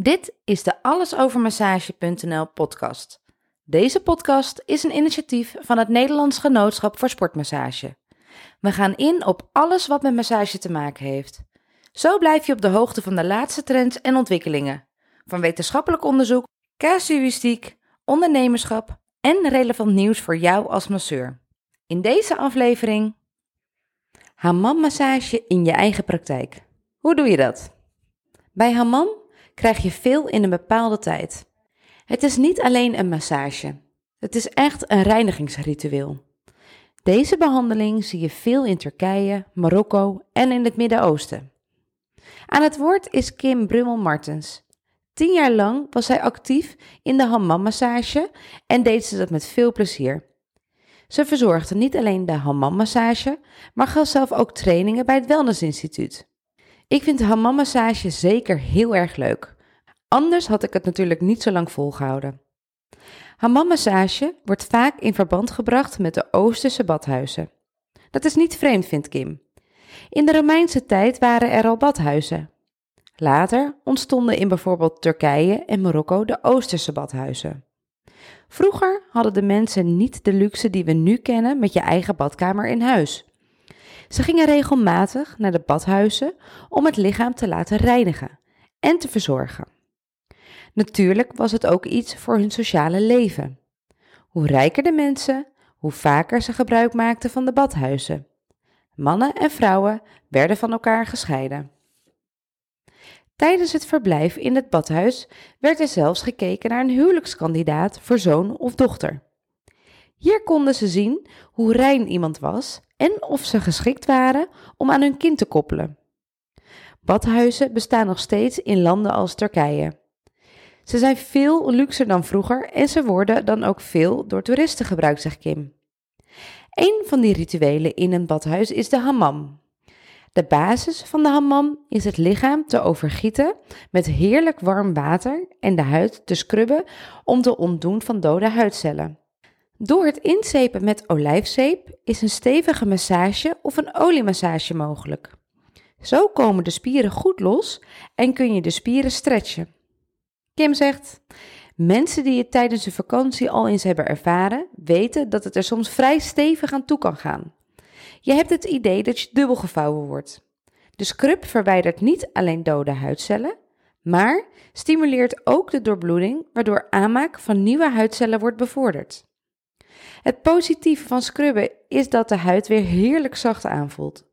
Dit is de allesovermassage.nl podcast. Deze podcast is een initiatief van het Nederlands Genootschap voor Sportmassage. We gaan in op alles wat met massage te maken heeft. Zo blijf je op de hoogte van de laatste trends en ontwikkelingen. Van wetenschappelijk onderzoek, casuïstiek, ondernemerschap en relevant nieuws voor jou als masseur. In deze aflevering Hammam-massage in je eigen praktijk. Hoe doe je dat? Bij hammam krijg je veel in een bepaalde tijd. Het is niet alleen een massage. Het is echt een reinigingsritueel. Deze behandeling zie je veel in Turkije, Marokko en in het Midden-Oosten. Aan het woord is Kim Brummel-Martens. Tien jaar lang was zij actief in de hammammassage en deed ze dat met veel plezier. Ze verzorgde niet alleen de hammammassage, maar gaf zelf ook trainingen bij het Wellness Instituut. Ik vind hammammassage zeker heel erg leuk. Anders had ik het natuurlijk niet zo lang volgehouden. Hammammassage wordt vaak in verband gebracht met de Oosterse badhuizen. Dat is niet vreemd, vindt Kim. In de Romeinse tijd waren er al badhuizen. Later ontstonden in bijvoorbeeld Turkije en Marokko de Oosterse badhuizen. Vroeger hadden de mensen niet de luxe die we nu kennen met je eigen badkamer in huis. Ze gingen regelmatig naar de badhuizen om het lichaam te laten reinigen en te verzorgen. Natuurlijk was het ook iets voor hun sociale leven. Hoe rijker de mensen, hoe vaker ze gebruik maakten van de badhuizen. Mannen en vrouwen werden van elkaar gescheiden. Tijdens het verblijf in het badhuis werd er zelfs gekeken naar een huwelijkskandidaat voor zoon of dochter. Hier konden ze zien hoe rein iemand was en of ze geschikt waren om aan hun kind te koppelen. Badhuizen bestaan nog steeds in landen als Turkije. Ze zijn veel luxer dan vroeger en ze worden dan ook veel door toeristen gebruikt, zegt Kim. Een van die rituelen in een badhuis is de hammam. De basis van de hammam is het lichaam te overgieten met heerlijk warm water en de huid te scrubben om te ontdoen van dode huidcellen. Door het inzepen met olijfzeep is een stevige massage of een oliemassage mogelijk. Zo komen de spieren goed los en kun je de spieren stretchen. Kim zegt: Mensen die het tijdens de vakantie al eens hebben ervaren, weten dat het er soms vrij stevig aan toe kan gaan. Je hebt het idee dat je dubbel gevouwen wordt. De scrub verwijdert niet alleen dode huidcellen, maar stimuleert ook de doorbloeding, waardoor aanmaak van nieuwe huidcellen wordt bevorderd. Het positieve van scrubben is dat de huid weer heerlijk zacht aanvoelt.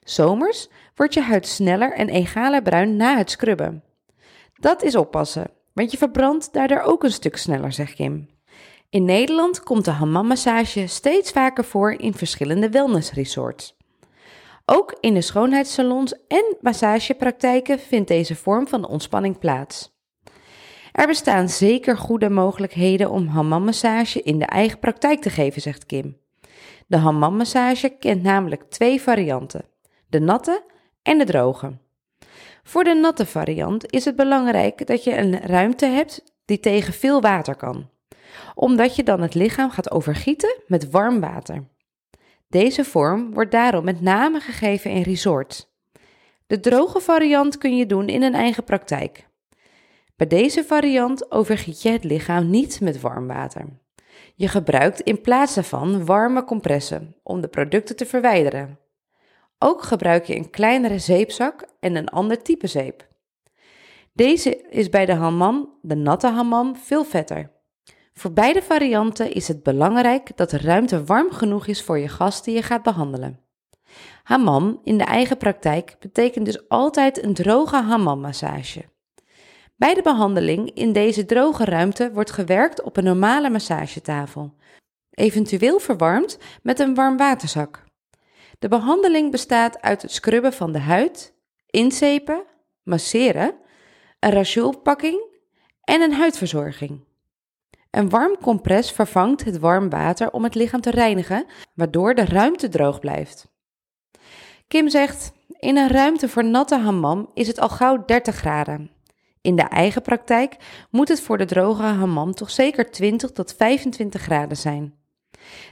Zomers wordt je huid sneller en egaler bruin na het scrubben. Dat is oppassen, want je verbrandt daardoor ook een stuk sneller, zegt Kim. In Nederland komt de hammammassage steeds vaker voor in verschillende wellnessresorts. Ook in de schoonheidssalons en massagepraktijken vindt deze vorm van ontspanning plaats. Er bestaan zeker goede mogelijkheden om hammammassage in de eigen praktijk te geven, zegt Kim. De hammammassage kent namelijk twee varianten: de natte en de droge. Voor de natte variant is het belangrijk dat je een ruimte hebt die tegen veel water kan, omdat je dan het lichaam gaat overgieten met warm water. Deze vorm wordt daarom met name gegeven in resorts. De droge variant kun je doen in een eigen praktijk. Bij deze variant overgiet je het lichaam niet met warm water. Je gebruikt in plaats daarvan warme compressen om de producten te verwijderen. Ook gebruik je een kleinere zeepzak en een ander type zeep. Deze is bij de hammam, de natte hammam, veel vetter. Voor beide varianten is het belangrijk dat de ruimte warm genoeg is voor je gast die je gaat behandelen. Hammam in de eigen praktijk betekent dus altijd een droge hammammassage. Bij de behandeling in deze droge ruimte wordt gewerkt op een normale massagetafel, eventueel verwarmd met een warmwaterzak. De behandeling bestaat uit het scrubben van de huid, inzepen, masseren, een racielpakking en een huidverzorging. Een warm compress vervangt het warm water om het lichaam te reinigen, waardoor de ruimte droog blijft. Kim zegt: In een ruimte voor natte hammam is het al gauw 30 graden. In de eigen praktijk moet het voor de droge hammam toch zeker 20 tot 25 graden zijn.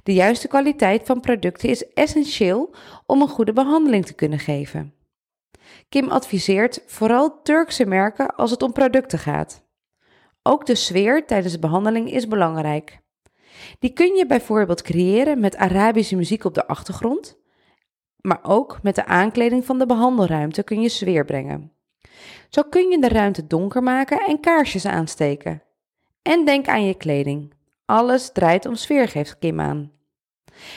De juiste kwaliteit van producten is essentieel om een goede behandeling te kunnen geven. Kim adviseert vooral Turkse merken als het om producten gaat. Ook de sfeer tijdens de behandeling is belangrijk. Die kun je bijvoorbeeld creëren met Arabische muziek op de achtergrond, maar ook met de aankleding van de behandelruimte kun je sfeer brengen. Zo kun je de ruimte donker maken en kaarsjes aansteken. En denk aan je kleding. Alles draait om sfeer, geeft Kim aan.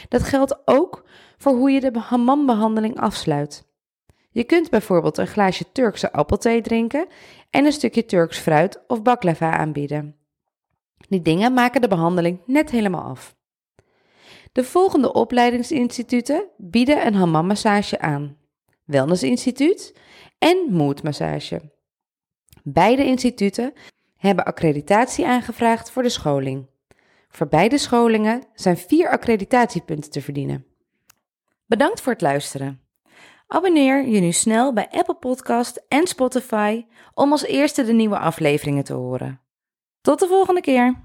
Dat geldt ook voor hoe je de hammambehandeling afsluit. Je kunt bijvoorbeeld een glaasje Turkse appelthee drinken en een stukje Turks fruit of baklava aanbieden. Die dingen maken de behandeling net helemaal af. De volgende opleidingsinstituten bieden een hammammassage aan. Wellness Instituut en Moodmassage. Beide instituten hebben accreditatie aangevraagd voor de scholing. Voor beide scholingen zijn vier accreditatiepunten te verdienen. Bedankt voor het luisteren. Abonneer je nu snel bij Apple Podcast en Spotify om als eerste de nieuwe afleveringen te horen. Tot de volgende keer.